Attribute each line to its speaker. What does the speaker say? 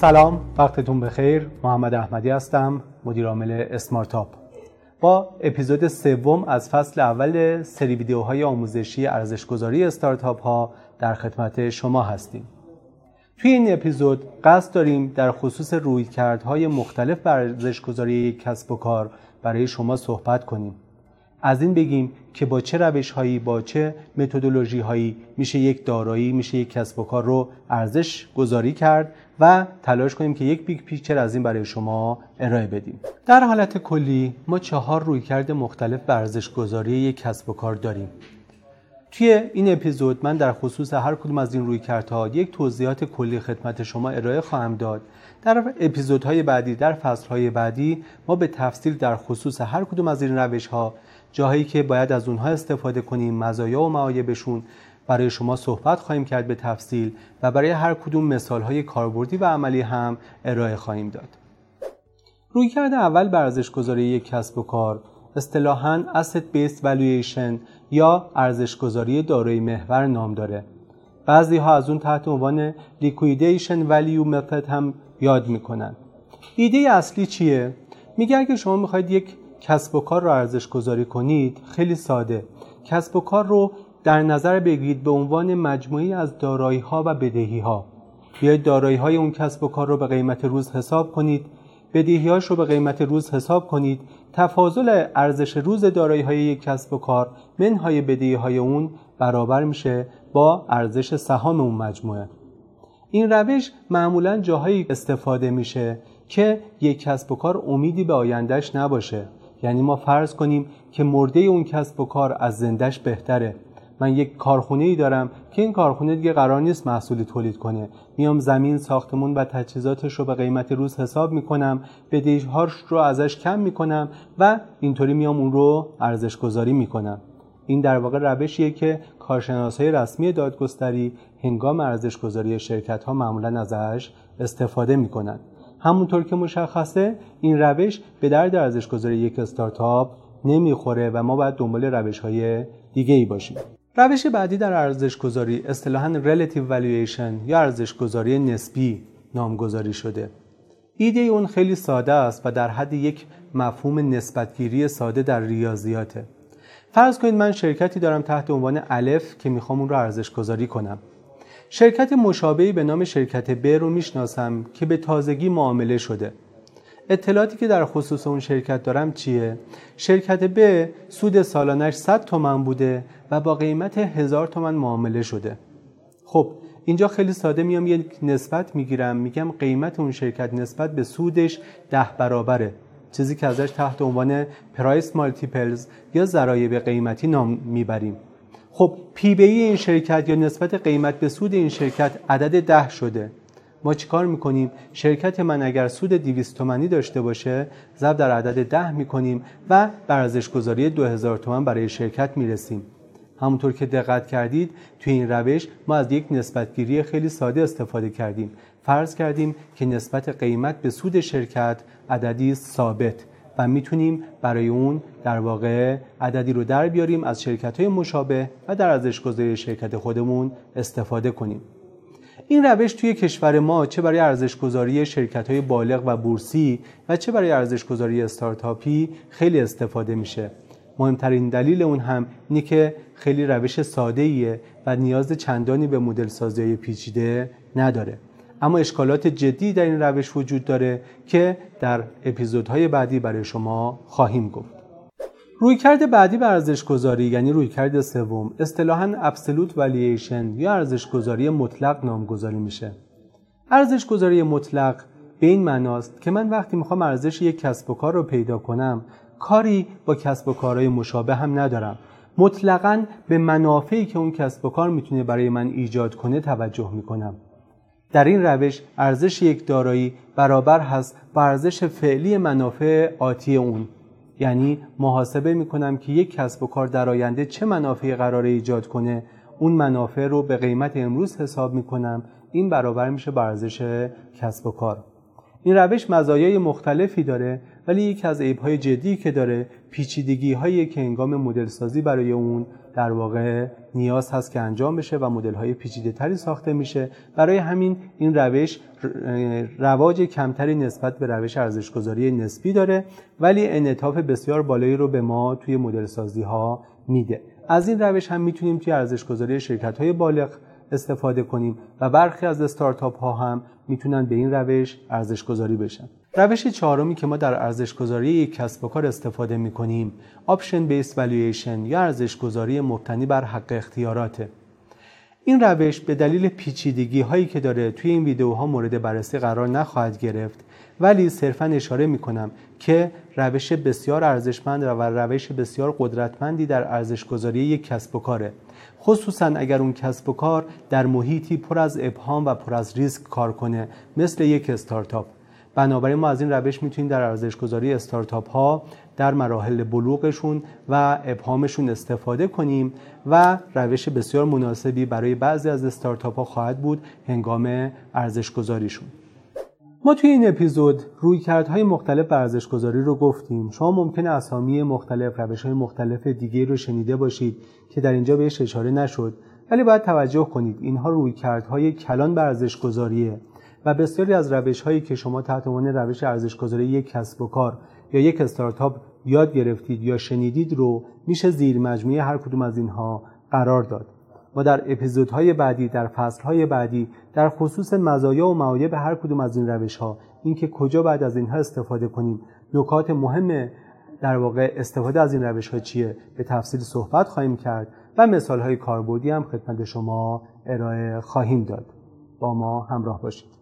Speaker 1: سلام وقتتون بخیر. محمد احمدی هستم مدیر عامل اسمارتاپ با اپیزود سوم از فصل اول سری ویدیوهای آموزشی ارزشگذاری استارتاپ ها در خدمت شما هستیم. توی این اپیزود قصد داریم در خصوص رویکردهای مختلف بر ارزشگذاری کسب و کار برای شما صحبت کنیم. از این بگیم که با چه روش هایی با چه متدولوژی هایی میشه یک دارایی میشه یک کسب و کار رو ارزش گذاری کرد و تلاش کنیم که یک big picture از این برای شما ارائه بدیم. در حالت کلی ما چهار رویکرد مختلف بر ارزش گذاری یک کسب و کار داریم. توی این اپیزود من در خصوص هر کدوم از این رویکردها یک توضیحات کلی خدمت شما ارائه خواهم داد. در اپیزودهای بعدی در فصلهای بعدی ما به تفصیل در خصوص هر کدوم از این روش ها جاهایی که باید از اونها استفاده کنیم مزایا و معایبشون. برای شما صحبت خواهیم کرد به تفصیل و برای هر کدوم مثال های کاربردی و عملی هم ارائه خواهیم داد. رویکرد اول بر ارزش گذاری یک کسب و کار اصطلاحاً asset based valuation یا ارزش گذاری دارای محور نام داره. بعضی ها از اون تحت عنوان liquidation value method هم یاد می‌کنن. ایده اصلی چیه؟ میگه اگه شما می‌خواید یک کسب و کار رو ارزش گذاری کنید خیلی ساده. کسب و کار رو در نظر بگیرید به عنوان مجموعی از دارایی ها و بدهی ها بیاید دارایی های اون کسب و کار رو به قیمت روز حساب کنید. بدهی رو به قیمت روز حساب کنید. تفاضل ارزش روز دارایی های یک کسب و کار منهای بدهی های اون برابر میشه با ارزش سهام اون مجموعه. این روش معمولا جاهایی استفاده میشه که یک کسب و کار امیدی به آیندهش نباشه. یعنی ما فرض کنیم که مرده اون کسب و کار از زندش بهتره. من یک کارخونه ای دارم که این کارخونه دیگه قرار نیست محصولی تولید کنه. میام زمین ساختمون و تجهیزاتش رو به قیمت روز حساب می‌کنم بدهیهاش رو ازش کم می‌کنم و اینطوری میام اون رو ارزش گذاری می‌کنم. این در واقع روشیه که کارشناسای رسمی دادگستری هنگام ارزش گذاری شرکت ها معمولا ازش استفاده می‌کنن. همونطور که مشخصه این روش به درد ارزش گذاری یک استارتاپ نمی‌خوره و ما باید دنبال روش های دیگه ای باشیم. روش بعدی در ارزش گذاری اصطلاحاً relative valuation یا ارزش گذاری نسبی نامگذاری شده. ایده اون خیلی ساده است و در حد یک مفهوم نسبتگیری ساده در ریاضیاته. فرض کنید من شرکتی دارم تحت عنوان الف که می‌خوام اون رو ارزش گذاری کنم. شرکت مشابهی به نام شرکت ب رو می‌شناسم که به تازگی معامله شده. اطلاعاتی که در خصوص اون شرکت دارم چیه؟ شرکت ب سود سالانش 100 تومن بوده و با قیمت هزار تومن معامله شده. خب اینجا خیلی ساده میام یک نسبت می‌گیرم. میگم قیمت اون شرکت نسبت به سودش ده برابره. چیزی که ازش تحت عنوان پرایس مالتیپلز یا ضرایب قیمتی نام می‌بریم. خب پی بی این شرکت یا نسبت قیمت به سود این شرکت عدد ده شده. ما چیکار می‌کنیم؟ شرکت من اگر سود 200 تومانی داشته باشه ضرب در عدد ده می‌کنیم و بر ارزش گذاری 2000 تومان برای شرکت می‌رسیم. همونطور که دقت کردید توی این روش ما از یک نسبتگیری خیلی ساده استفاده کردیم. فرض کردیم که نسبت قیمت به سود شرکت عددی ثابت. و می‌تونیم برای اون در واقع عددی رو در بیاریم از شرکت های مشابه و در ارزش گذاری شرکت خودمون استفاده کنیم. این روش توی کشور ما چه برای ارزش گذاری شرکت های بالغ و بورسی و چه برای ارزش گذاری استارتاپی خیلی استفاده میشه. مهمترین دلیل اون هم اینه که خیلی روش ساده ایه و نیاز چندانی به مدل سازی پیچیده نداره. اما اشکالات جدی در این روش وجود داره که در اپیزودهای بعدی برای شما خواهیم گفت. رویکرد بعدی به ارزش گذاری یعنی رویکرد سوم اصطلاحاً ابسولوت والیشن یا ارزش گذاری مطلق نامگذاری میشه. ارزش گذاری مطلق به این معناست که من وقتی می‌خوام ارزش یک کسب و کار رو پیدا کنم کاری با کسب و کارهای مشابه هم ندارم. مطلقا به منافعی که اون کسب و کار می‌تونه برای من ایجاد کنه توجه می‌کنم. در این روش ارزش یک دارایی برابر هست با ارزش فعلی منافع آتی اون. یعنی محاسبه می‌کنم که یک کسب و کار در آینده چه منافعی قرار ایجاد کنه اون منافع رو به قیمت امروز حساب می‌کنم. این برابر میشه با ارزش کسب و کار. این روش مزایای مختلفی داره ولی یکی از عیبهای جدی که داره پیچیدگی هایی که انگام مدل سازی برای اون در واقع نیاز هست که انجام بشه و مدل های پیچیده تری ساخته میشه. برای همین این روش رواج کمتری نسبت به روش ارزشگذاری نسبی داره ولی انعطاف بسیار بالایی رو به ما توی مدل سازی ها میده. از این روش هم می‌تونیم توی ارزشگذاری شرکت های بالغ استفاده کنیم و برخی از استارتاپ ها هم می‌تونن به این روش ارزش گذاری بشن. روش چهارمی که ما در ارزش گذاری یک کسب و کار استفاده می‌کنیم option based valuation یا ارزش گذاری مبتنی بر حق اختیاراته. این روش به دلیل پیچیدگی هایی که داره توی این ویدیوها مورد بررسی قرار نخواهد گرفت ولی صرفا اشاره می کنم که روش بسیار ارزشمند و روش بسیار قدرتمندی در ارزش گذاری یک کسب و کاره. خصوصا اگر اون کسب و کار در محیطی پر از ابهام و پر از ریسک کار کنه مثل یک استارتاپ. بنابراین ما از این روش می‌تونیم در ارزش گذاری استارتاپ ها در مراحل بلوغشون و ابهامشون استفاده کنیم و روش بسیار مناسبی برای بعضی از استارتاپ ها خواهد بود هنگام ارزش گذاریشون ما توی این اپیزود رویکردهای مختلف ارزش گذاری رو گفتیم. شما ممکنه اسامی مختلف روش های مختلف دیگه رو شنیده باشید که در اینجا بهش اشاره نشد ولی باید توجه کنید اینها رویکردهای کلان به ارزش گذاریه و بسیاری از روش هایی که شما تحت عنوان روش ارزش گذاری یک کسب و کار یا یک استارتاپ یاد گرفتید یا شنیدید رو میشه زیر مجموعه هر کدوم از اینها قرار داد. ما در اپیزودهای بعدی در فصلهای بعدی در خصوص مزایا و معایب هر کدوم از این روش ها اینکه کجا بعد از اینها استفاده کنیم نکات مهم در واقع استفاده از این روش ها چیه به تفصیل صحبت خواهیم کرد و مثال های کاربردی هم خدمت شما ارائه خواهیم داد. با ما همراه باشید.